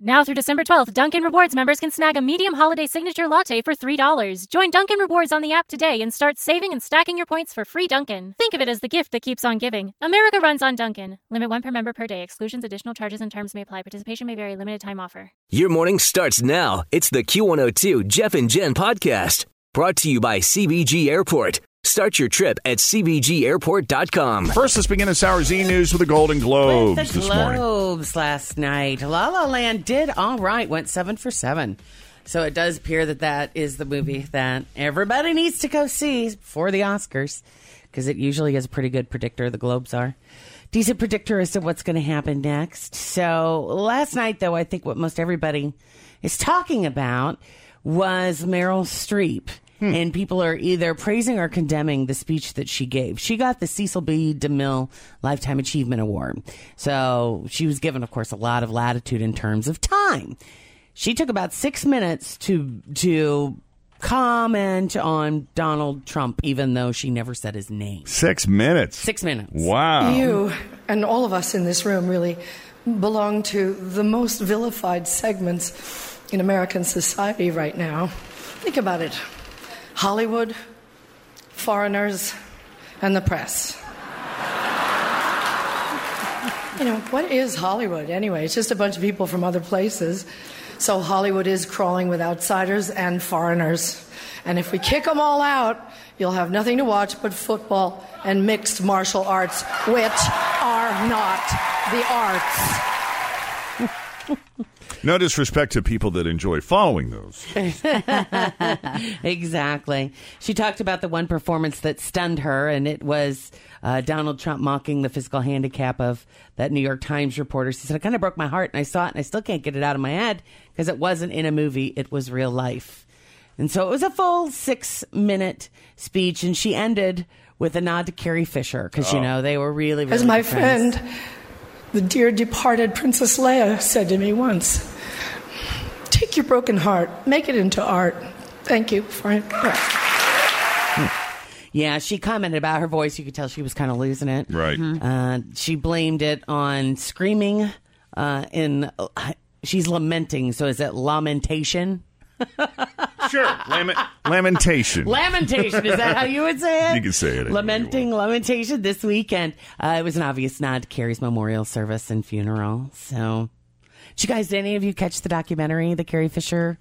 Now through December 12th, Dunkin' Rewards members can snag a medium holiday signature latte for $3. Join Dunkin' Rewards on the app today and start saving and stacking your points for free Dunkin'. Think of it as the gift that keeps on giving. America runs on Dunkin'. Limit one per member per day. Exclusions, additional charges, and terms may apply. Participation may vary. Limited time offer. Your morning starts now. It's the Q102 Jeff and Jen podcast brought to you by CVG Airport. Start your trip at CVGAirport.com. First, let's begin this hour's E News with the Golden Globes With the this morning. Globes last night. La La Land did all right, went seven for seven. So it does appear that that is the movie that everybody needs to go see for the Oscars because it usually is a pretty good predictor. The Globes are decent predictor as to what's going to happen next. So last night, though, I think what most everybody is talking about was Meryl Streep. Hmm. And people are either praising or condemning the speech that she gave. She got the Cecil B. DeMille Lifetime Achievement Award. So she was given, of course, a lot of latitude in terms of time. She took about six minutes to to comment on Donald Trump, even though she never said his name. Six minutes. Six minutes. Wow. You and all of us in this room really belong to the most vilified segments in American society right now. Think about it Hollywood, foreigners, and the press. You know, what is Hollywood anyway? It's just a bunch of people from other places. So Hollywood is crawling with outsiders and foreigners. And if we kick them all out, you'll have nothing to watch but football and mixed martial arts, which are not the arts. No disrespect to people that enjoy following those. Exactly. She talked about the one performance that stunned her, and it was uh, Donald Trump mocking the physical handicap of that New York Times reporter. She said, It kind of broke my heart, and I saw it, and I still can't get it out of my head because it wasn't in a movie, it was real life. And so it was a full six minute speech, and she ended with a nod to Carrie Fisher because, you know, they were really, really As my friends. friend, the dear departed Princess Leia, said to me once Take your broken heart, make it into art. Thank you for Yeah, she commented about her voice. You could tell she was kind of losing it. Right. Uh, she blamed it on screaming. Uh, in uh, she's lamenting. So is it lamentation? Sure. Lament- lamentation. Lamentation. is that how you would say it? You can say it any way you Lamenting, lamentation. This weekend, uh, it was an obvious nod to Carrie's memorial service and funeral. So, did you guys? Did any of you catch the documentary, the Carrie Fisher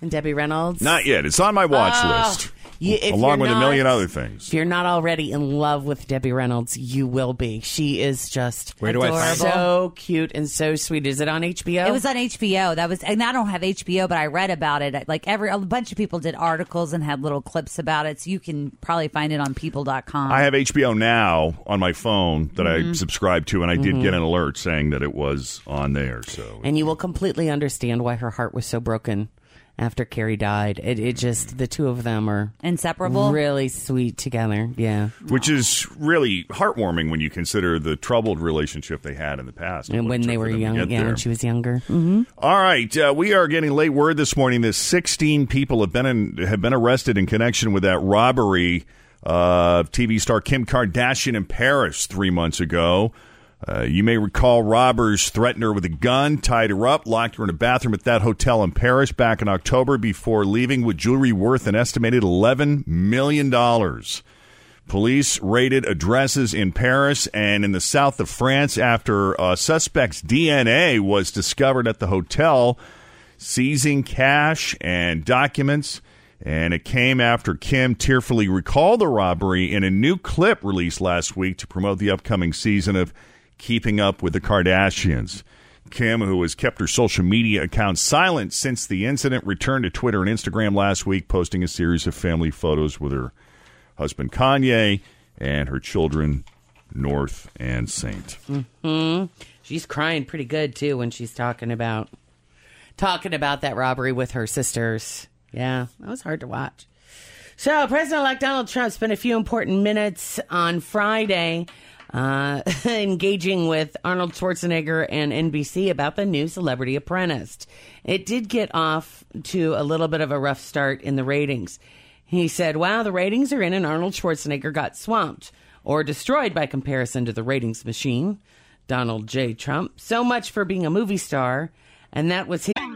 and Debbie Reynolds? Not yet. It's on my watch Oh, list. You- if along you're with a million other things. If you're not already in love with Debbie Reynolds, you will be. She is just Where do I so cute and so sweet. Is it on HBO? It was on HBO. That was, and I don't have HBO, but I read about it. Like every, a bunch of people did articles and had little clips about it. So you can probably find it on people.com. I have HBO now on my phone that Mm-hmm. I subscribe to, and I did get an alert saying that it was on there. So and you will completely understand why her heart was so broken after Carrie died. It, it just the two of them are Inseparable. really sweet together. Yeah, which is really heartwarming when you consider the troubled relationship they had in the past. and What when they were young, yeah, there. when she was younger. All right, uh, we are getting late word this morning that 16 people have been in, have been arrested in connection with that robbery of TV star Kim Kardashian in Paris three months ago. Uh, you may recall robbers threatened her with a gun, tied her up, locked her in a bathroom at that hotel in Paris back in October before leaving with jewelry worth an estimated $11 million. Police raided addresses in Paris and in the south of France after a suspect's DNA was discovered at the hotel, seizing cash and documents. And it came after Kim tearfully recalled the robbery in a new clip released last week to promote the upcoming season of Keeping Up with the Kardashians. Kim, who has kept her social media account silent since the incident, returned to Twitter and Instagram last week, posting a series of family photos with her husband Kanye and her children North and Saint. Mm-hmm. She's crying pretty good too when she's talking about talking about that robbery with her sisters. Yeah, that was hard to watch. So, President-elect Donald Trump spent a few important minutes on Friday uh, engaging with Arnold Schwarzenegger and NBC about the new Celebrity Apprentice. It did get off to a little bit of a rough start in the ratings. He said, "Wow, the ratings are in, and Arnold Schwarzenegger got swamped or destroyed by comparison to the ratings machine." Donald J. Trump. So much for being a movie star, and that was his.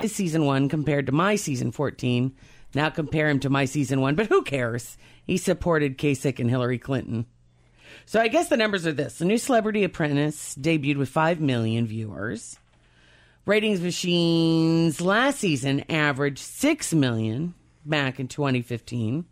His season one compared to my season 14. Now compare him to my season one, but who cares? He supported Kasich and Hillary Clinton. So I guess the numbers are this the new Celebrity Apprentice debuted with 5 million viewers. Ratings Machines last season averaged 6 million back in 2015,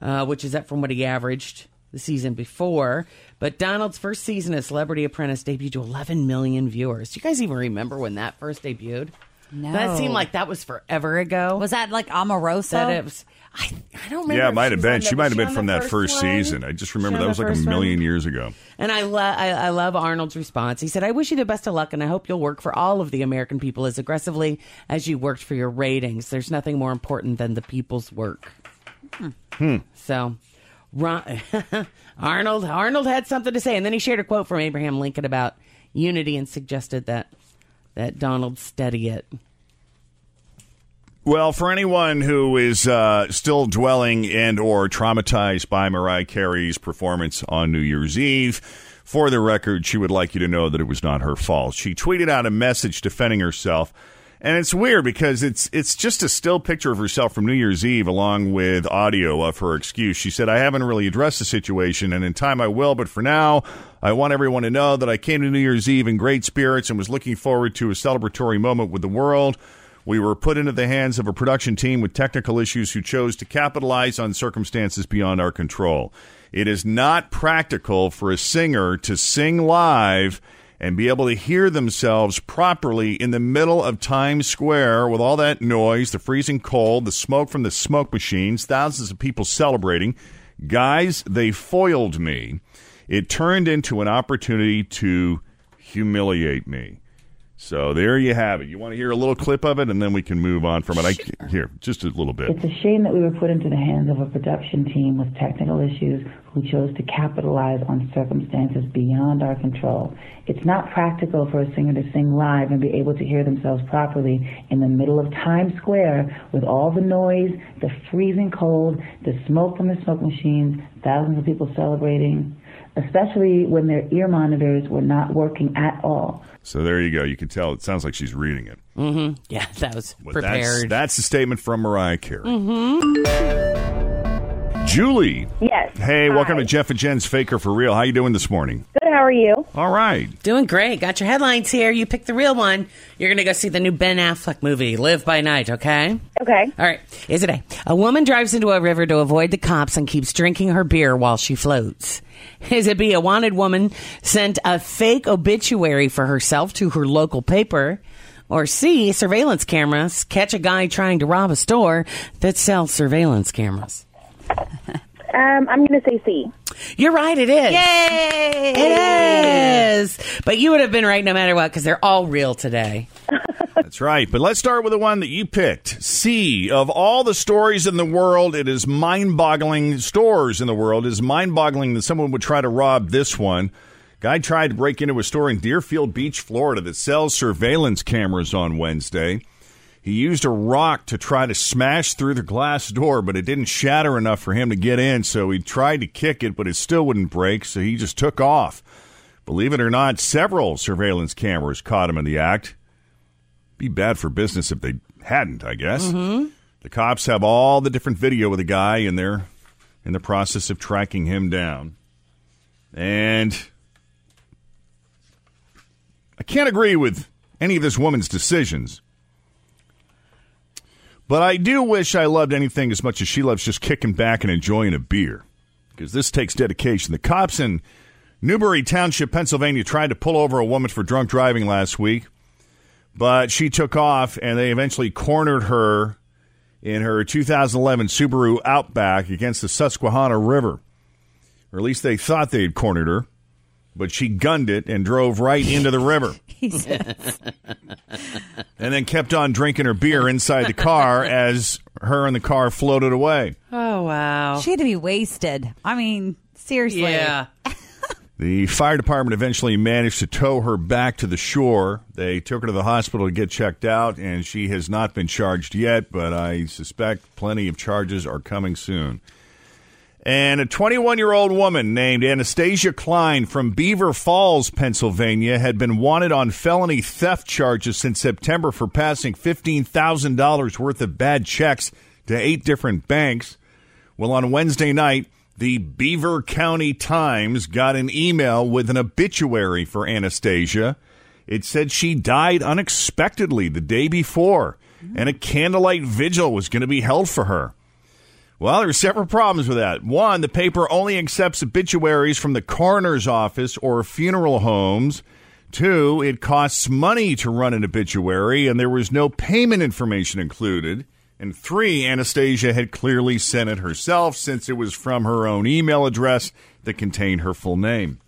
uh, which is up from what he averaged the season before. But Donald's first season as Celebrity Apprentice debuted to 11 million viewers. Do you guys even remember when that first debuted? No. That seemed like that was forever ago. Was that like Omarosa? that it was? I, I don't remember. Yeah, it might have been. on She might have been from that first one? season. I just remember that was like a first one? million years ago. And I, lo- I, I love Arnold's response. He said, I wish you the best of luck, and I hope you'll work for all of the American people as aggressively as you worked for your ratings. There's nothing more important than the people's work. Hmm. So, Ron- Arnold Arnold had something to say, and then he shared a quote from Abraham Lincoln about unity and suggested that that Donald study it. Well, for anyone who is uh, still dwelling and or traumatized by Mariah Carey's performance on New Year's Eve, for the record, she would like you to know that it was not her fault. She tweeted out a message defending herself, and it's weird because it's it's just a still picture of herself from New Year's Eve along with audio of her excuse. She said, "I haven't really addressed the situation, and in time I will, but for now, I want everyone to know that I came to New Year's Eve in great spirits and was looking forward to a celebratory moment with the world." We were put into the hands of a production team with technical issues who chose to capitalize on circumstances beyond our control. It is not practical for a singer to sing live and be able to hear themselves properly in the middle of Times Square with all that noise, the freezing cold, the smoke from the smoke machines, thousands of people celebrating. Guys, they foiled me. It turned into an opportunity to humiliate me. So there you have it. You want to hear a little clip of it, and then we can move on from it. I, here, just a little bit. It's a shame that we were put into the hands of a production team with technical issues who chose to capitalize on circumstances beyond our control. It's not practical for a singer to sing live and be able to hear themselves properly in the middle of Times Square with all the noise, the freezing cold, the smoke from the smoke machines, thousands of people celebrating, especially when their ear monitors were not working at all. So there you go. You can tell it sounds like she's reading it. Mm-hmm. Yeah, that was But that's, prepared. that's a statement from Mariah Carey. mm-hmm. Julie. Yes. Hey, welcome to Jeff and Jen's Faker for Real. How you doing this morning? Good. How are you? All right. Doing great. Got your headlines here. You picked the real one. You're going to go see the new Ben Affleck movie, Live by Night, okay? Okay. All right. Is it a? A woman drives into a river to avoid the cops and keeps drinking her beer while she floats. Is it be a wanted woman sent a fake obituary for herself to her local paper. Or C? Surveillance cameras catch a guy trying to rob a store that sells surveillance cameras. Um, I'm going to say C. You're right. It is. Yay! It is. But you would have been right no matter what because they're all real today. That's right. But let's start with the one that you picked. C. Of all the stories in the world, it is mind boggling. Stores in the world, it is mind boggling that someone would try to rob this one. Guy tried to break into a store in Deerfield Beach, Florida that sells surveillance cameras on Wednesday. He used a rock to try to smash through the glass door, but it didn't shatter enough for him to get in. So he tried to kick it, but it still wouldn't break. So he just took off. Believe it or not, several surveillance cameras caught him in the act. Be bad for business if they hadn't, I guess. Mm-hmm. The cops have all the different video of the guy, and they're in the process of tracking him down. And I can't agree with any of this woman's decisions. But I do wish I loved anything as much as she loves just kicking back and enjoying a beer. Because this takes dedication. The cops in Newbury Township, Pennsylvania, tried to pull over a woman for drunk driving last week, but she took off and they eventually cornered her in her 2011 Subaru Outback against the Susquehanna River. Or at least they thought they had cornered her, but she gunned it and drove right into the river. and then kept on drinking her beer inside the car as her and the car floated away. Oh wow. She had to be wasted. I mean, seriously. Yeah. The fire department eventually managed to tow her back to the shore. They took her to the hospital to get checked out, and she has not been charged yet, but I suspect plenty of charges are coming soon. And a 21 year old woman named Anastasia Klein from Beaver Falls, Pennsylvania, had been wanted on felony theft charges since September for passing $15,000 worth of bad checks to eight different banks. Well, on Wednesday night, the Beaver County Times got an email with an obituary for Anastasia. It said she died unexpectedly the day before, and a candlelight vigil was going to be held for her. Well, there are several problems with that. One, the paper only accepts obituaries from the coroner's office or funeral homes. Two, it costs money to run an obituary, and there was no payment information included. And three, Anastasia had clearly sent it herself since it was from her own email address that contained her full name.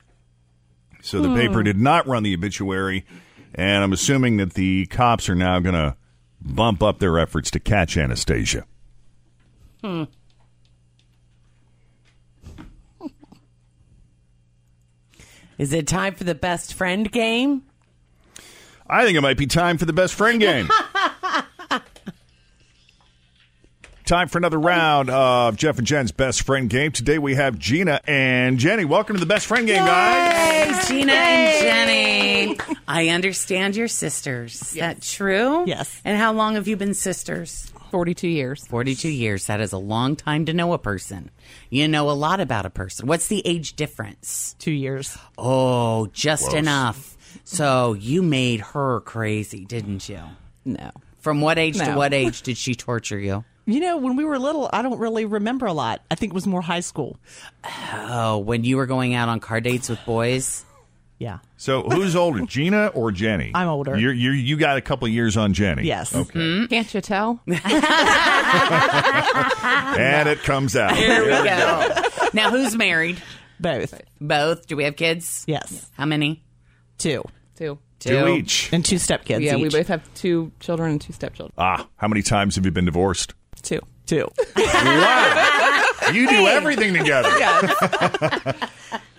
So the paper did not run the obituary, and I'm assuming that the cops are now going to bump up their efforts to catch Anastasia. Hmm. Is it time for the best friend game? I think it might be time for the best friend game. time for another round of Jeff and Jen's best friend game. Today we have Gina and Jenny. Welcome to the best friend game, guys. Hey, Gina and Jenny. I understand you're sisters. Is that true? Yes. And how long have you been sisters? 42 years. 42 years. That is a long time to know a person. You know a lot about a person. What's the age difference? Two years. Oh, just Close. enough. So you made her crazy, didn't you? No. From what age to No. what age did she torture you? You know, when we were little, I don't really remember a lot. I think it was more high school. Oh, when you were going out on car dates with boys? Yeah. So who's older, Gina or Jenny? I'm older. You're, you're, you got a couple of years on Jenny. Yes. Okay. Can't you tell? And it comes out. Here we go. now, who's married? Both. Both. Do we have kids? Yes. How many? Two. Two. Two each. And two stepkids. Yeah, we both have two children and two stepchildren. Ah, how many times have you been divorced? Two. Two. Wow. You do everything together.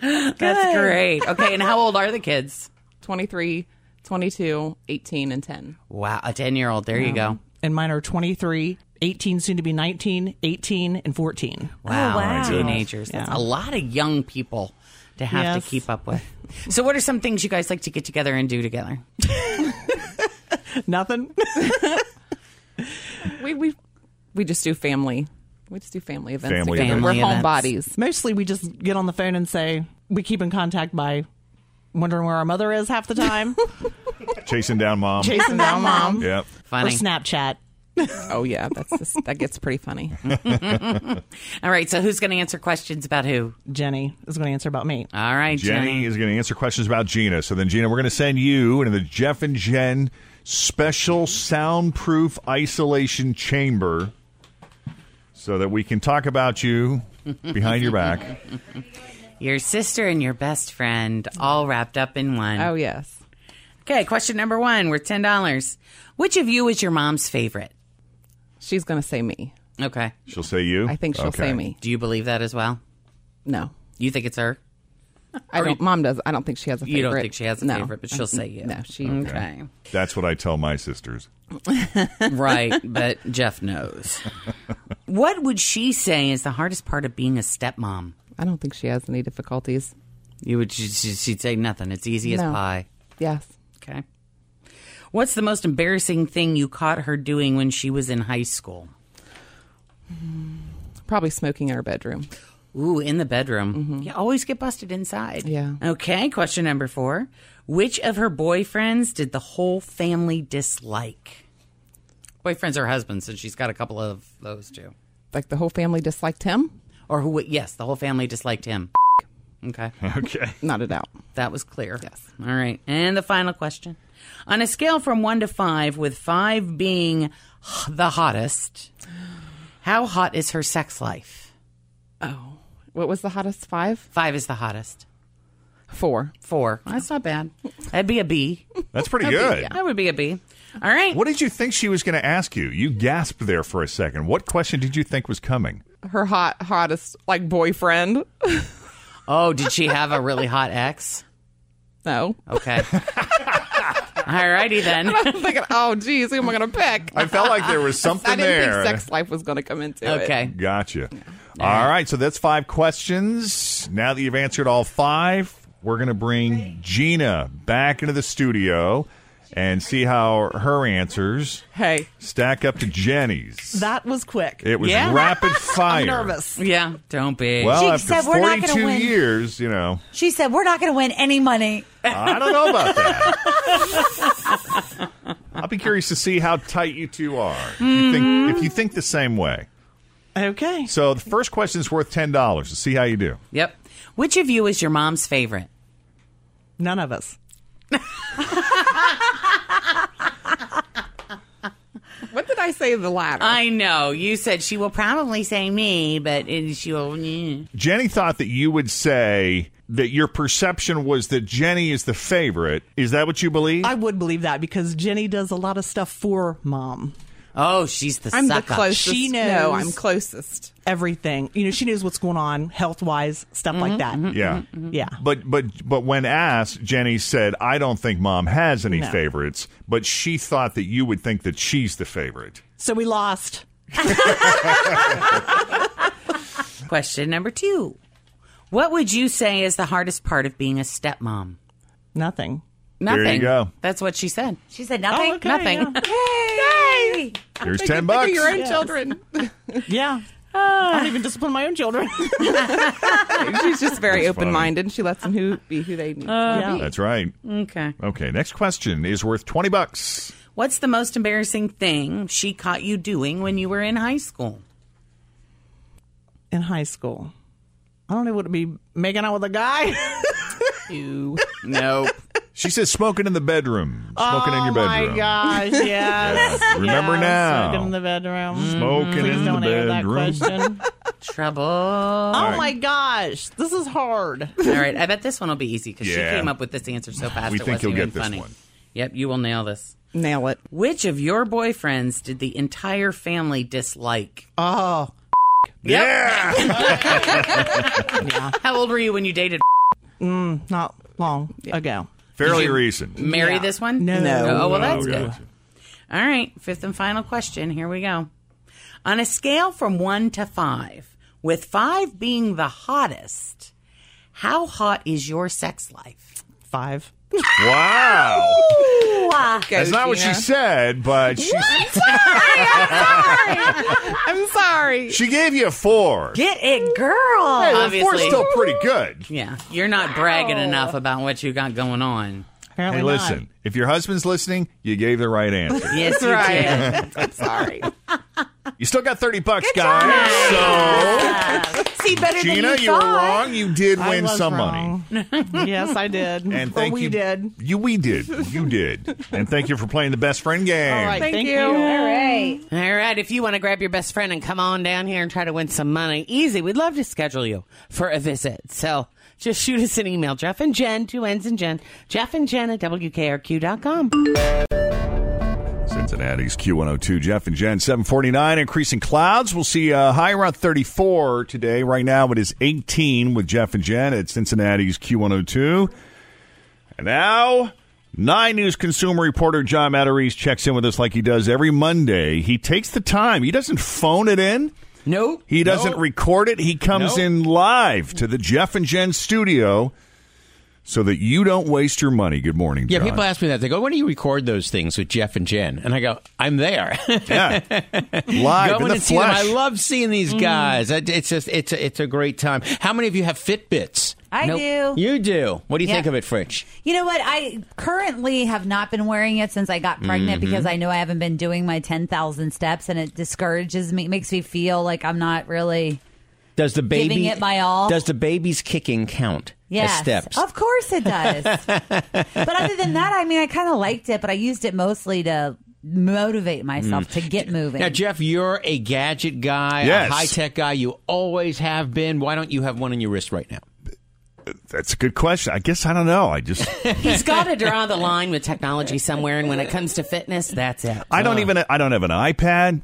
That's great. Okay, and how old are the kids? 23, 22, 18, and 10. Wow, a 10 year old. There you go. And mine are 23, 18, soon to be 19, 18, and 14. Wow, oh, wow. teenagers. That's Yeah. a lot of young people to have Yes. to keep up with. So, what are some things you guys like to get together and do together? Nothing. We we we just do family. We just do family events. Family together. events. We're Family homebodies. Mostly we just get on the phone and say, we keep in contact by wondering where our mother is half the time, Chasing down mom. chasing down mom, Yep. or Funny. Snapchat. Oh yeah, that's just, that gets pretty funny. All right, so who's going to answer questions about who? Jenny is going to answer about me. All right, Jenny Jenny. is going to answer questions about Gina. So then, Gina, we're going to send you into the Jeff and Jen special soundproof isolation chamber so that we can talk about you behind your back. Your sister and your best friend all wrapped up in one. Oh yes. Okay, question number one worth $10. Which of you is your mom's favorite? She's going to say me. Okay. She'll say you. I think she'll Okay. say me. Do you believe that as well? No. You think it's her? I don't. you- Mom does. I don't think she has a favorite. You don't think she has a No. favorite, but she'll say you. No, she. Okay. That's what I tell my sisters. right, but Jeff knows. what would she say is the hardest part of being a stepmom? I don't think she has any difficulties. You would she- she- she'd say nothing. It's easy as pie. Yes. Okay. What's the most embarrassing thing you caught her doing when she was in high school? Hmm. Probably smoking in her bedroom. Ooh, in the bedroom. Mm-hmm. You always get busted inside. Yeah. Okay, question number four. Which of her boyfriends did the whole family dislike? Boyfriends or husbands, since she's got a couple of those too. Like the whole family disliked him. Or who? Yes, the whole family disliked him. Okay. Okay. Not a doubt. That was clear. Yes. All right. And the final question. On a scale from one to five, with five being the hottest, how hot is her sex life? Oh. What was the hottest five? Five is the hottest. Four. Four. That's not bad. That'd be a B. That's pretty That'd be- good. that would be a B. All right. What did you think she was going to ask you? You gasped there for a second. What question did you think was coming? Her hot hottest like boyfriend. Oh, did she have a really hot ex? No. Okay. All righty then. I'm thinking, oh, geez, who am I going to pick? I felt like there was something I didn't there. think sex life was going to come into it. Okay. Gotcha. All right, so that's five questions. Now that you've answered all five, we're going to bring Gina back into the studio and see how her answers Hey, stack up to Jenny's. that was quick. It was Yeah. rapid fire. I'm nervous. Yeah, don't be. Well, She after said we're not gonna 42 win. years, you know, She said, We're not going to win any money. I don't know about that. I'll be curious to see how tight you two are. If you think, if you think the same way. Okay. So the first question is worth ten dollars. Let's see how you do. Yep. Which of you is your mom's favorite? None of us. What did I say the latter? I know. You said she will probably say me, but it, she will. Jenny thought that you would say that your perception was that Jenny is the favorite. Is that what you believe? I would believe that because Jenny does a lot of stuff for mom. Oh, she's the I'm the suck up. closest. She knows. No, I'm closest. Everything. You know, she knows what's going on health wise, stuff like mm-hmm, that. Mm-hmm, yeah. Mm-hmm, yeah. But but but when asked, Jenny said, "I don't think mom has any No. favorites," but she thought that you would think that she's the favorite. So we lost. Question number two. What would you say is the hardest part of being a stepmom? Nothing. Nothing. There you go. That's what she said. She said, Nothing. Oh, okay, Nothing. yeah. Yay! Here's Think ten of bucks. your own Yes. children. Yeah. Ah. I don't even discipline my own children. She's just very open minded. She lets them who be who they need. To oh, be. Yeah. That's right. Okay. Okay. Next question is worth twenty bucks. What's the most embarrassing thing she caught you doing when you were in high school? In high school. I don't know what to be making out with a guy. Nope. She says smoking in the bedroom. Smoking in your bedroom. Oh my gosh, yes. Yeah. Remember Yes, now. Smoking in the bedroom. Smoking Please in don't the air that bedroom. question. Trouble. oh my gosh, this is hard. All right. I bet this one will be easy because Yeah. she came up with this answer so fast. We it think you'll even get this funny. one. Yep, you will nail this. Nail it. Which of your boyfriends did the entire family dislike? Oh, Yeah. yeah. How old were you when you dated? mm, not long ago. Fairly you- recent. Marry Yeah. this one? No. No. Oh, well, Oh, that's good. gotcha. All right. Fifth and final question. Here we go. On a scale from one to five, with five being the hottest, how hot is your sex life? Five. Wow. Wow. That's not what she said, but she I'm sorry. I'm sorry. She gave you a four. Get it, girl. Hey, the four's Obviously. still pretty good. Yeah. You're not bragging oh. enough about what you got going on. Apparently Hey, listen, if your husband's listening, you gave the right answer. Yes, you did. I'm sorry. You still got 30 bucks, guys. So, See, better Gina, than you, you were thought. wrong. You did I win was some wrong. money. yes, I did. And Or thank we you. did. You, we did. You did. And thank you for playing the best friend game. All right, Thank thank, you. you. All right. All right, if you want to grab your best friend and come on down here and try to win some money, easy. We'd love to schedule you for a visit. So just shoot us an email, Jeff and Jen, two N's and Jen, Jeff and Jen at WKRQ.com. Cincinnati's Q102, Jeff and Jen, 749. Increasing clouds. We'll see a high around 34 today. Right now it is 18 with Jeff and Jen at Cincinnati's Q102. And now, Nine News consumer reporter John Matarese checks in with us like he does every Monday. He takes the time. He doesn't phone it in. Nope. He doesn't record it. He comes in live to the Jeff and Jen studio so that you don't waste your money. Good morning, Yeah, John. people ask me that. They go, "When do you record those things with Jeff and Jen?" And I go, "I'm there, Yeah. Live Going in the and flesh. I love seeing these guys. It- It's just it's a, it's a great time. How many of you have Fitbits? I do. You do. What do you Yeah. think of it, Fritch? You know what? I currently have not been wearing it since I got pregnant Mm-hmm. because I know I haven't been doing my 10,000 steps and it discourages me, makes me feel like I'm not really. Does the baby Giving it my all. Does the baby's kicking count Yes. steps? Of course it does. but other than that, I mean, I kind of liked it, but I used it mostly to motivate myself to get moving. Mm. Now, Jeff, you're a gadget guy, Yes. a high tech guy. You always have been. Why don't you have one on your wrist right now? That's a good question. I guess I don't know. I just He's got to draw the line with technology somewhere, and when it comes to fitness, that's it. I don't even I don't have an iPad.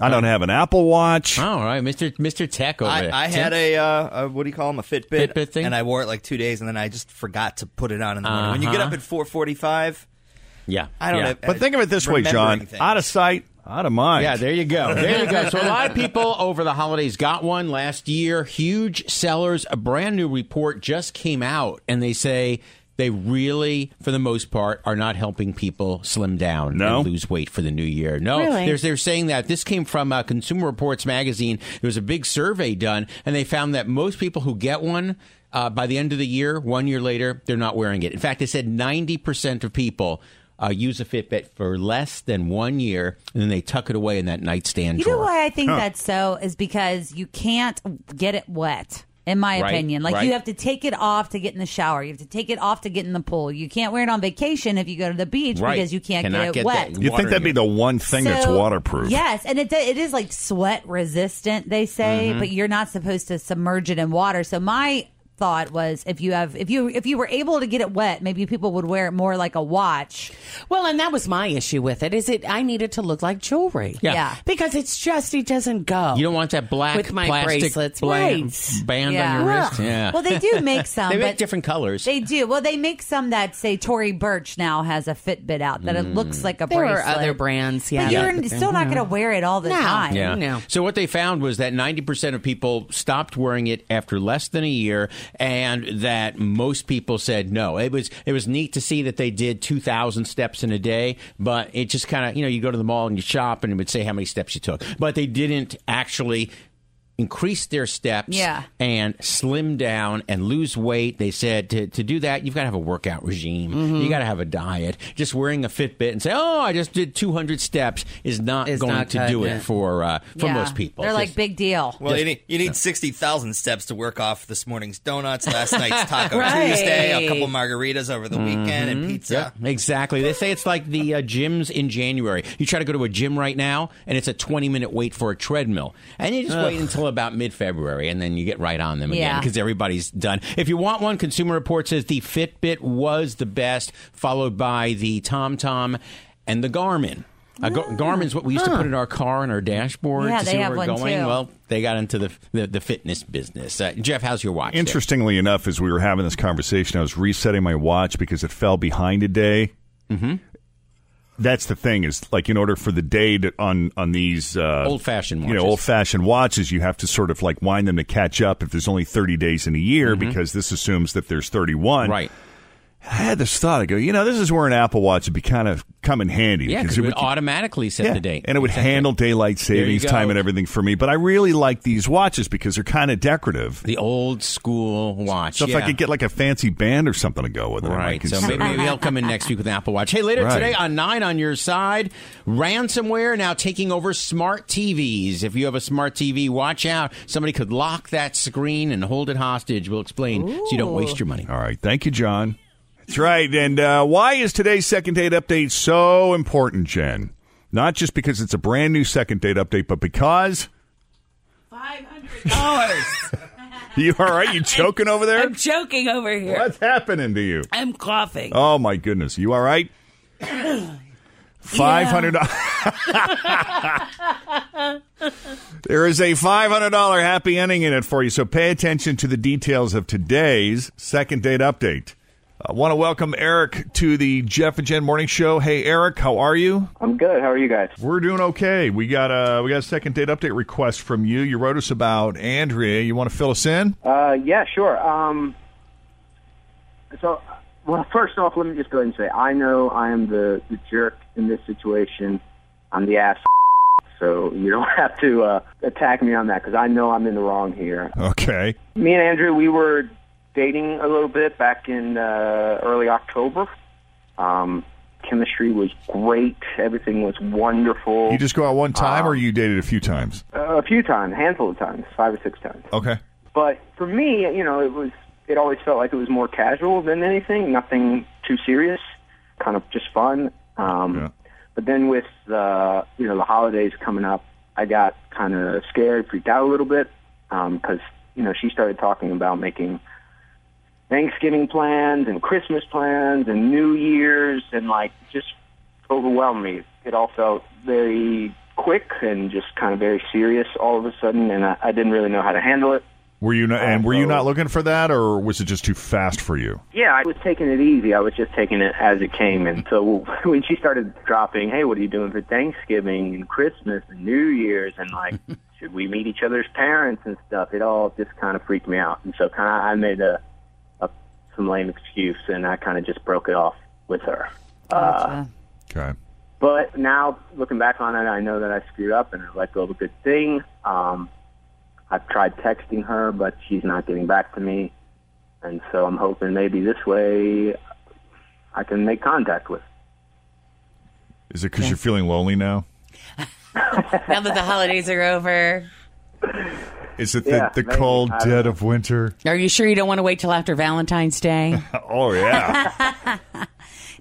I don't have an Apple Watch. All right, Mister Mister Tech over I, there. I had a, uh, a what do you call them a Fitbit, Fitbit thing? and I wore it like two days, and then I just forgot to put it on in the morning. When you get Uh-huh. up at four forty-five, yeah. I don't yeah. have. But think of it this way, John: things. out of sight, out of mind. Yeah, there you go. There you go. So a lot of people over the holidays got one last year. Huge sellers. A brand new report just came out, and they say they really, for the most part, are not helping people slim down No? and lose weight for the new year. No, Really? they're, they're saying that. This came from uh, Consumer Reports magazine. There was a big survey done, and they found that most people who get one. Uh, by the end of the year, one year later, they're not wearing it. In fact, they said 90% of people uh, use a Fitbit for less than one year, and then they tuck it away in that nightstand You drawer. know why I think that's so is because you can't get it wet. In my Right, opinion, like right. you have to take it off to get in the shower. You have to take it off to get in the pool. You can't wear it on vacation if you go to the beach Right. because you can't Cannot get it get wet. You think that'd be the one thing that's waterproof? Yes, and it it is like sweat resistant. They say, Mm-hmm. but you're not supposed to submerge it in water. So my thought was if you have if you if you were able to get it wet, maybe people would wear it more like a watch. Well, and that was my issue with it. Is it I needed to look like jewelry? Yeah. Yeah. because it's just it doesn't go. You don't want that black With my plastic bracelets, band, right. band Yeah. on your Well- wrist. Yeah. Well, they do make some. they make but different colors. They do. Well, they make some that say Tory Burch now has a Fitbit out that it Mm. looks like a there bracelet. are other brands, yeah. But you're that- still not going to wear it all the No. time. yeah. No. So what they found was that 90% of people stopped wearing it after less than a year and that most people said no. It was it was neat to see that they did 2000 steps in a day, but it just kind of, you know, you go to the mall and you shop and it would say how many steps you took. But they didn't actually increase their steps Yeah. and slim down and lose weight. They said to, to do that, you've got to have a workout regime. Mm-hmm. You got to have a diet. Just wearing a Fitbit and say, "Oh, I just did 200 steps" is not Is going not to do it it. for uh, for Yeah. most people. They're like big deal. Well, you need, you need 60,000 steps to work off this morning's donuts, last night's Taco Right. Tuesday, a couple margaritas over the weekend, and pizza. Yeah, exactly. They say it's like the uh, gyms in January. You try to go to a gym right now, and it's a 20 minute wait for a treadmill. And you just wait until about mid February, and then you get right on them again Yeah. because everybody's done. If you want one, Consumer Report says the Fitbit was the best, followed by the TomTom and the Garmin. Uh, Gar- Garmin's what we used to put in our car and our dashboard Yeah, to they see where have we're one, going. too. Well, they got into the the, the fitness business. Uh, Jeff, how's your watch? there? Interestingly enough, as we were having this conversation, I was resetting my watch because it fell behind a day. Mm-hmm. That's the thing is like in order for the day to, on on these uh, Old-fashioned you know, old fashioned watches, you have to sort of like wind them to catch up if there's only thirty days in a year because this assumes that there's thirty one. Mm-hmm. Right. I had this thought. I go, you know, this is where an Apple Watch would be kind of come in handy. Yeah, because it would automatically set Yeah, the date. and it would handle daylight savings time and everything for me. But I really like these watches because they're kind of decorative. The old school watch. So if I could get like a fancy band or something to go with it, Right. So maybe, maybe he'll come in next week with an Apple Watch. Hey, later Right. today on 9 on your side, ransomware now taking over smart TVs. If you have a smart TV, watch out. Somebody could lock that screen and hold it hostage. We'll explain so you don't waste your money. All right. Thank you, John. That's right. And uh, why is today's second date update so important, Jen? Not just because it's a brand new second date update, but because five hundred dollars. you all right? You choking over there? I'm choking over here. What's happening to you? I'm coughing. Oh my goodness. You all right? Five hundred. There is a $500 happy ending in it for you, so pay attention to the details of today's second date update. I want to welcome Eric to the Jeff and Jen Morning Show. Hey, Eric, how are you? I'm good. How are you guys? We're doing okay. We got a we got a second date update request from you. You wrote us about Andrea. You want to fill us in? Uh, yeah, sure. Um, so, well, first off, let me just go ahead and say I know I am the, the jerk in this situation. I'm the ass. So you don't have to uh, attack me on that because I know I'm in the wrong here. Okay. Me and Andrew, we were dating a little bit back in uh, early October. Um, chemistry was great. Everything was wonderful. You just go out one time, or you dated a few times? Uh, a few times, a handful of times, five or six times. Okay. But for me, you know, it was it always felt like it was more casual than anything, nothing too serious, kind of just fun. Um, But then with uh, you know the holidays coming up, I got kind of scared, freaked out a little bit because you know she started talking about making Thanksgiving plans and Christmas plans and New Year's and like just overwhelmed me. It all felt very quick and just kind of very serious all of a sudden, and I, I didn't really know how to handle it. Were you not, and were you not looking for that, or was it just too fast for you? Yeah, I was taking it easy. I was just taking it as it came. And so when she started dropping, hey, what are you doing for Thanksgiving and Christmas and New Year's? And like, should we meet each other's parents and stuff? It all just kind of freaked me out. And so kind of I made a, a some lame excuse and I kind of just broke it off with her. Uh, okay. but now looking back on it, I know that I screwed up and I let go of a good thing. Um, I've tried texting her, but she's not getting back to me. And so I'm hoping maybe this way I can make contact with. Is it because you're feeling lonely now? now that the holidays are over. Is it Yeah, the, the maybe. cold I don't dead of winter? Are you sure you don't want to wait till after Valentine's Day? oh yeah.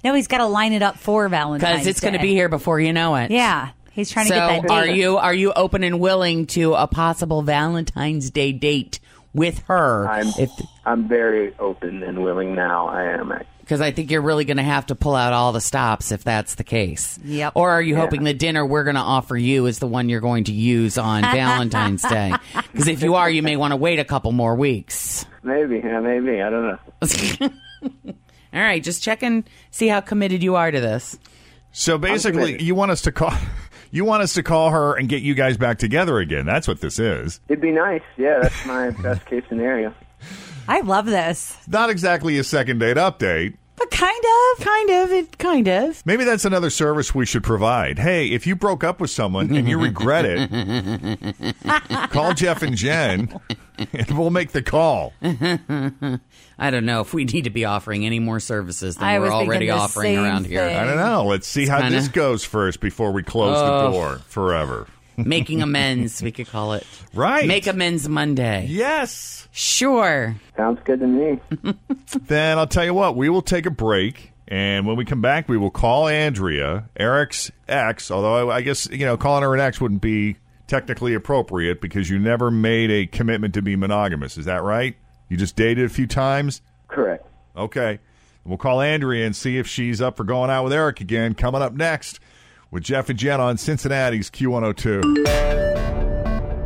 No, he's got to line it up for Valentine's Because it's going to be here before you know it. Yeah, he's trying to get that date. are you are you open and willing to a possible Valentine's Day date with her? I'm if, I'm very open and willing now. I am. Because I think you're really going to have to pull out all the stops if that's the case. Yep. Or are you Yeah. hoping the dinner we're going to offer you is the one you're going to use on Valentine's Day? Because if you are, you may want to wait a couple more weeks. Maybe, yeah, maybe. I don't know. All right, just check and see how committed you are to this. So basically, you want us to call. You want us to call her and get you guys back together again. That's what this is. It'd be nice. Yeah, that's my best case scenario. I love this. Not exactly a second date update. But kind of. Kind of. It kind of. Maybe that's another service we should provide. Hey, if you broke up with someone and you regret it, call Jeff and Jen and we'll make the call. I don't know if we need to be offering any more services than I we're already offering same around here. I don't know. Let's see how kinda- this goes first before we close the Oh. door forever. Making amends, we could call it. Right. Make amends Monday. Yes. Sure. Sounds good to me. Then I'll tell you what, we will take a break. And when we come back, we will call Andrea, Eric's ex, although I, I guess, you know, calling her an ex wouldn't be technically appropriate because you never made a commitment to be monogamous. Is that right? You just dated a few times? Correct. Okay. We'll call Andrea and see if she's up for going out with Eric again. Coming up next with Jeff and Jen on Cincinnati's Q102.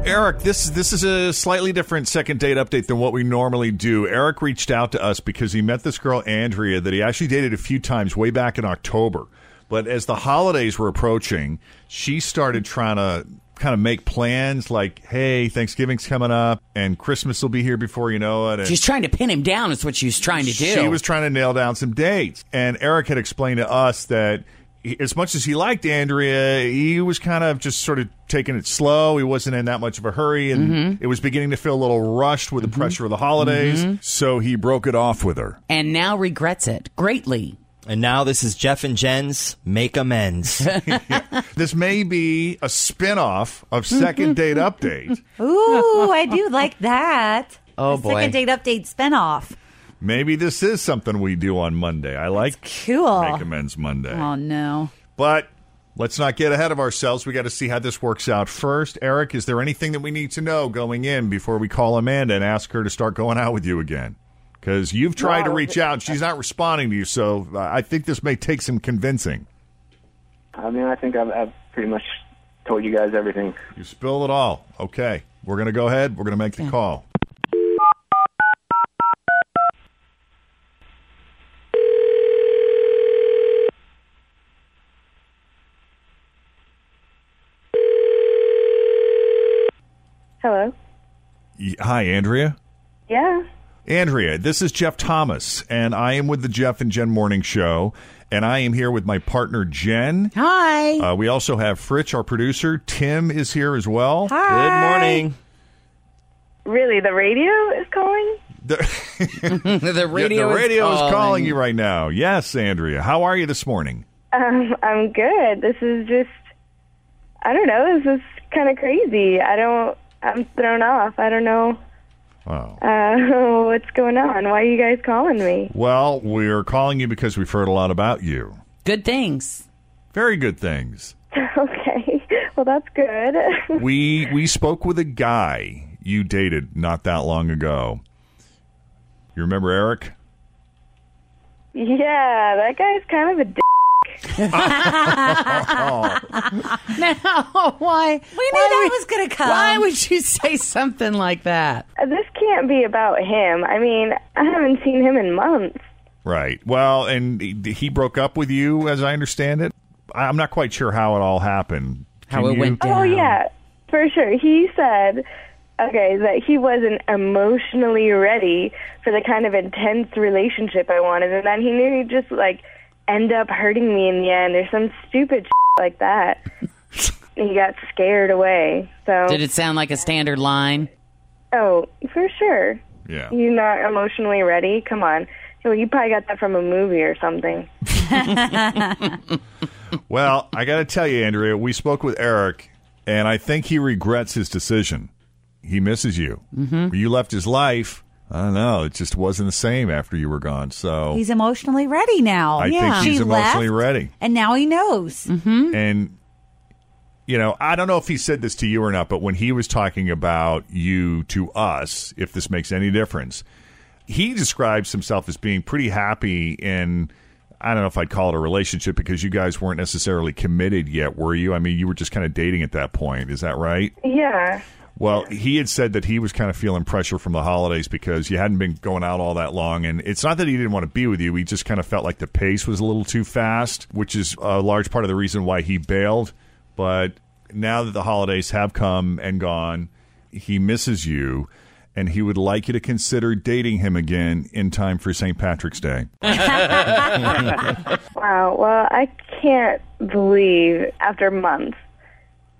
Eric, this this is a slightly different second date update than what we normally do. Eric reached out to us because he met this girl Andrea that he actually dated a few times way back in October. But as the holidays were approaching, she started trying to kind of make plans like, hey, Thanksgiving's coming up and Christmas will be here before you know it. And She's trying to pin him down. Is what she was trying to do. She was trying to nail down some dates. And Eric had explained to us that as much as he liked Andrea, he was kind of just sort of taking it slow. He wasn't in that much of a hurry. And Mhm. it was beginning to feel a little rushed with the pressure of the holidays. Mhm. So he broke it off with her. and now regrets it greatly. And now this is Jeff and Jen's Make Amends. This may be a spin off of Second Date Update. Ooh, I do like that. Oh, The boy. Second date update spinoff. Maybe this is something we do on Monday. I like cool. Make Amends Monday. Oh no. But let's not get ahead of ourselves. We got to see how this works out first. Eric, is there anything that we need to know going in before we call Amanda and ask her to start going out with you again? Because you've tried to reach out, she's not responding to you. So I think this may take some convincing. I mean, I think I've, I've pretty much told you guys everything. You spilled it all. Okay, we're going to go ahead. We're going to make the call. Hello. Y- Hi, Andrea. Yeah. Andrea, this is Jeff Thomas, and I am with the Jeff and Jen Morning Show, and I am here with my partner Jen. Hi. Uh, we also have Fritch, our producer. Tim is here as well. Hi. Good morning. Really, the radio is calling? The, the radio the is radio is calling. calling. you right now. Yes, Andrea. How are you this morning? Um, I'm good. This is just, I don't know. This is kind of crazy. I don't, I'm thrown off. I don't know Wow. uh, what's going on. Why are you guys calling me? Well, we're calling you because we've heard a lot about you. Good things. Very good things. okay. Well, that's good. we we spoke with a guy you dated not that long ago. You remember Eric? yeah, that guy's kind of a dick. now, why? We knew that was going to come. Why would you say something like that? Uh, This can't be about him. I mean, I haven't seen him in months. Right. Well, and he he broke up with you, as I understand it. I'm not quite sure how it all happened. How it you- went Oh yeah, for sure. He said, okay, that he wasn't emotionally ready for the kind of intense relationship I wanted, and then he knew he'd just like end up hurting me in the end, or some stupid like that. he got scared away. So, Did it sound like a standard line? oh, for sure. Yeah. You're not emotionally ready. Come on. Well, you probably got that from a movie or something. Well, I got to tell you, Andrea, we spoke with Eric, and I think he regrets his decision. He misses you. Mm-hmm. You left his life. I don't know. It just wasn't the same after you were gone. So He's emotionally ready now. I think he's She emotionally left, ready. And now he knows. Mm-hmm. And you know, I don't know if he said this to you or not, but when he was talking about you to us, if this makes any difference, he describes himself as being pretty happy in I don't know if I'd call it a relationship because you guys weren't necessarily committed yet, were you? I mean, you were just kind of dating at that point. Is that right? Yeah. Well, he had said that he was kind of feeling pressure from the holidays because you hadn't been going out all that long. And it's not that he didn't want to be with you. He just kind of felt like the pace was a little too fast, which is a large part of the reason why he bailed. But now that the holidays have come and gone, he misses you. And he would like you to consider dating him again in time for St. Patrick's Day. Wow. Well, I can't believe after months.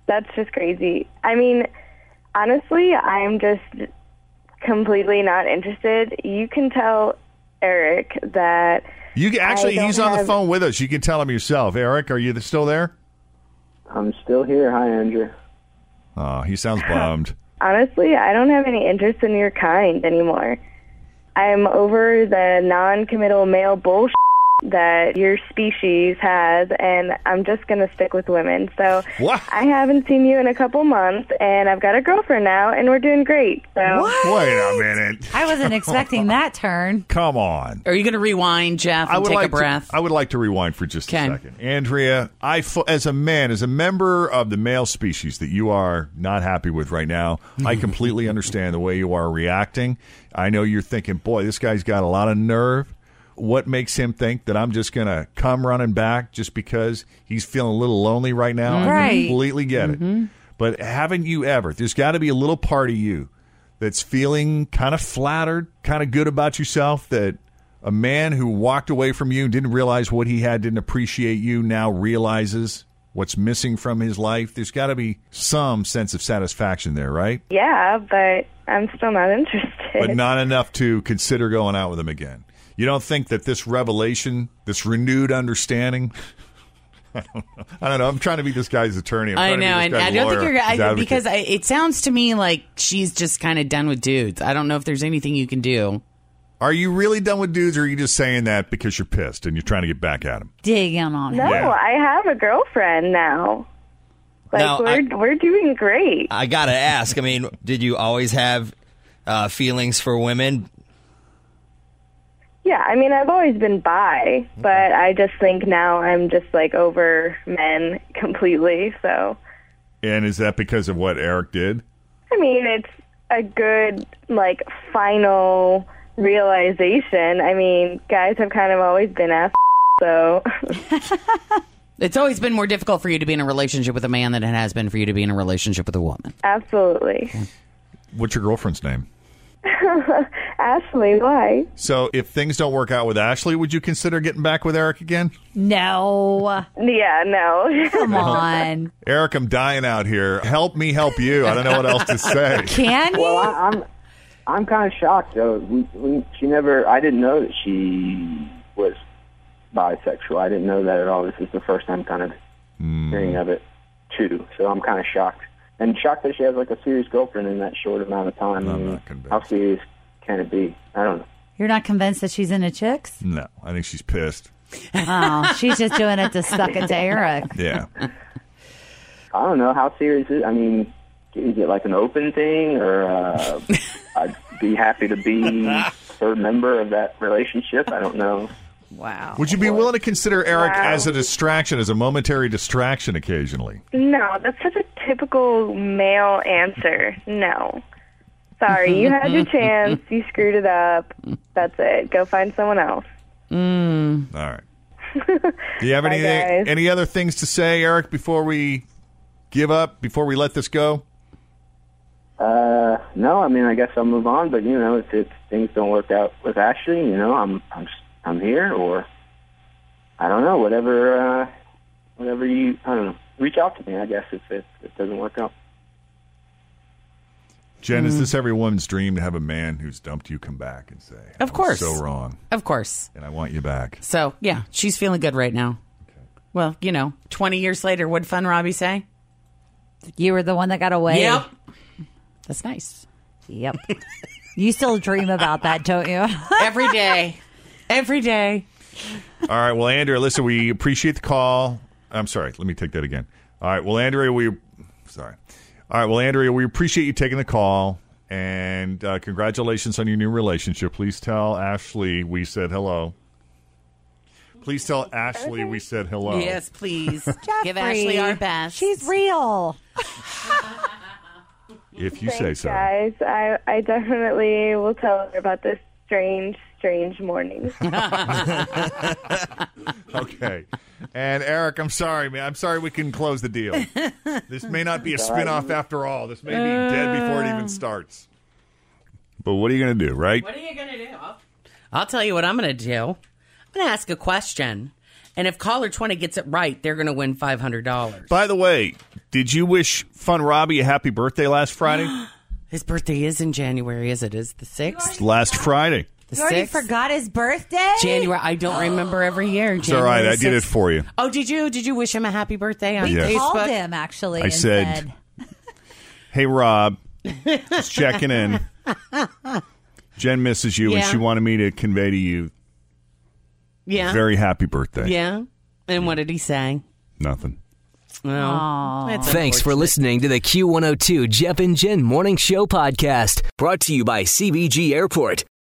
That's just crazy. I mean, honestly, I'm just completely not interested. You can tell Eric that. You can- actually, I don't he's on the phone with us. You can tell him yourself. Eric, are you still there? I'm still here. Hi, Andrea. Oh, he sounds bummed. Honestly, I don't have any interest in your kind anymore. I'm over the non-committal male bullshit that your species has, and I'm just going to stick with women. So What? I haven't seen you in a couple months, and I've got a girlfriend now, and we're doing great. So Wait a minute. I wasn't expecting that turn. Come on. Are you going to rewind, Jeff, and I would take like a breath? To, I would like to rewind for just Okay. a second. Andrea, I fu- as a man, as a member of the male species that you are not happy with right now, I mm-hmm. completely understand the way you are reacting. I know you're thinking, boy, this guy's got a lot of nerve. What makes him think that I'm just going to come running back just because he's feeling a little lonely right now? I Right. completely get it. Mm-hmm. But haven't you ever? There's got to be a little part of you that's feeling kind of flattered, kind of good about yourself that a man who walked away from you, didn't realize what he had, didn't appreciate you, now realizes what's missing from his life. There's got to be some sense of satisfaction there, right? Yeah, but I'm still not interested. But not enough to consider going out with him again. You don't think that this revelation, this renewed understanding, I don't know. I don't know. I'm trying to be this guy's attorney. I'm I trying to be know, this and I don't think you're his I, because I, it sounds to me like she's just kind of done with dudes. I don't know if there's anything you can do. Are you really done with dudes, or are you just saying that because you're pissed and you're trying to get back at him? Digging on no, Yeah. I have a girlfriend now. Like Now, we're we're doing great. I gotta ask. I mean, did you always have uh, feelings for women? Yeah, I mean I've always been bi, but I just think now I'm just like over men completely. So And is that because of what Eric did? I mean it's a good like final realization. I mean, guys have kind of always been ass so It's always been more difficult for you to be in a relationship with a man than it has been for you to be in a relationship with a woman. absolutely. What's your girlfriend's name? Ashley, why? So, if things don't work out with Ashley, would you consider getting back with Eric again? No. Yeah, no. Come on. Eric, I'm dying out here. Help me help you. I don't know what else to say. Can Well, I, I'm I'm kind of shocked though. We, we, she never. I didn't know that she was bisexual. I didn't know that at all. This is the first time kind of hmm. hearing of it too. So I'm kind of shocked and shocked that she has like a serious girlfriend in that short amount of time. I mean, how serious can it be? I don't know. You're not convinced that she's into chicks? No, I think she's pissed. Oh, she's just doing it to suck it to Eric. Yeah. I don't know how serious it. I mean, is it like an open thing, or uh, I'd be happy to be third member of that relationship? I don't know. Wow. Would you be willing to consider Eric Wow. as a distraction, as a momentary distraction occasionally? No, that's such a typical male answer. No. Sorry, you had your chance. You screwed it up. That's it. Go find someone else. Mm. All right. Do you have Bye, anything, guys. any other things to say, Eric, before we give up, before we let this go? Uh, no, I mean, I guess I'll move on. But you know, if, if things don't work out with Ashley, you know, I'm I'm I'm here, or I don't know, whatever, uh, whatever you, I don't know, reach out to me. I guess if it, if it doesn't work out. Jen, Mm. is this every woman's dream to have a man who's dumped you come back and say, Of course. so wrong, Of course. and I want you back? So, yeah, she's feeling good right now. Well, you know, 20 years later, what'd Fun Robbie say? You were the one that got away. Yep. That's nice. Yep. you still dream about that, don't you? Every day. Every day. All right. Well, Andrea, listen, we appreciate the call. I'm sorry. Let me take that again. All right. Well, Andrea, we sorry. All right. Well, Andrea, we appreciate you taking the call and uh, congratulations on your new relationship. Please tell Ashley we said hello. Please tell Ashley we said hello. Yes, please. Give Ashley our best. She's real. If you say so. guys. I I definitely will tell her about this strange, strange morning. Okay. And Eric, I'm sorry, man. I'm sorry we couldn't close the deal. This may not be a spin-off after all. This may be dead before it even um. starts. But what are you going to do, right? What are you going to do? I'll, I'll tell you what I'm going to do. I'm going to ask a question. And if caller 20 gets it right, they're going to win $500. By the way, did you wish Fun Robbie a happy birthday last Friday? His birthday is in January, is it? Is the 6th? last Friday. The You already 6th? forgot his birthday? January. I don't remember every year. It's all right. January I did it 6th. for you. Oh, did you? Did you wish him a happy birthday on We Yes. called him, actually, I and said- said, Hey, Rob, just checking in. Jen misses you, and Yeah. she wanted me to convey to you Yeah. very happy birthday. Yeah. And what did he say? Nothing. Well, that's Thanks for listening to the Q102 Jeff and Jen Morning Show podcast, brought to you by CVG Airport.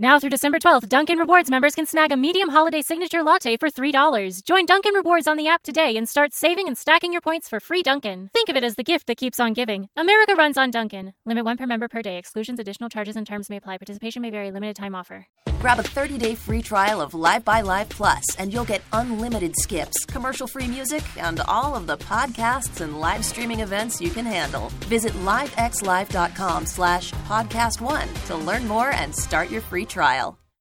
Now through December 12th, Dunkin' Rewards members can snag a medium holiday signature latte for $3. Join Dunkin' Rewards on the app today and start saving and stacking your points for free Dunkin'. Think of it as the gift that keeps on giving. America runs on Dunkin'. Limit one per member per day. Exclusions, additional charges, and terms may apply. Participation may vary. Limited time offer. Grab a 30-day free trial of Live by Live Plus, and you'll get unlimited skips, commercial-free music, and all of the podcasts and live streaming events you can handle. Visit livexlive.com slash podcast one to learn more and start your free trial.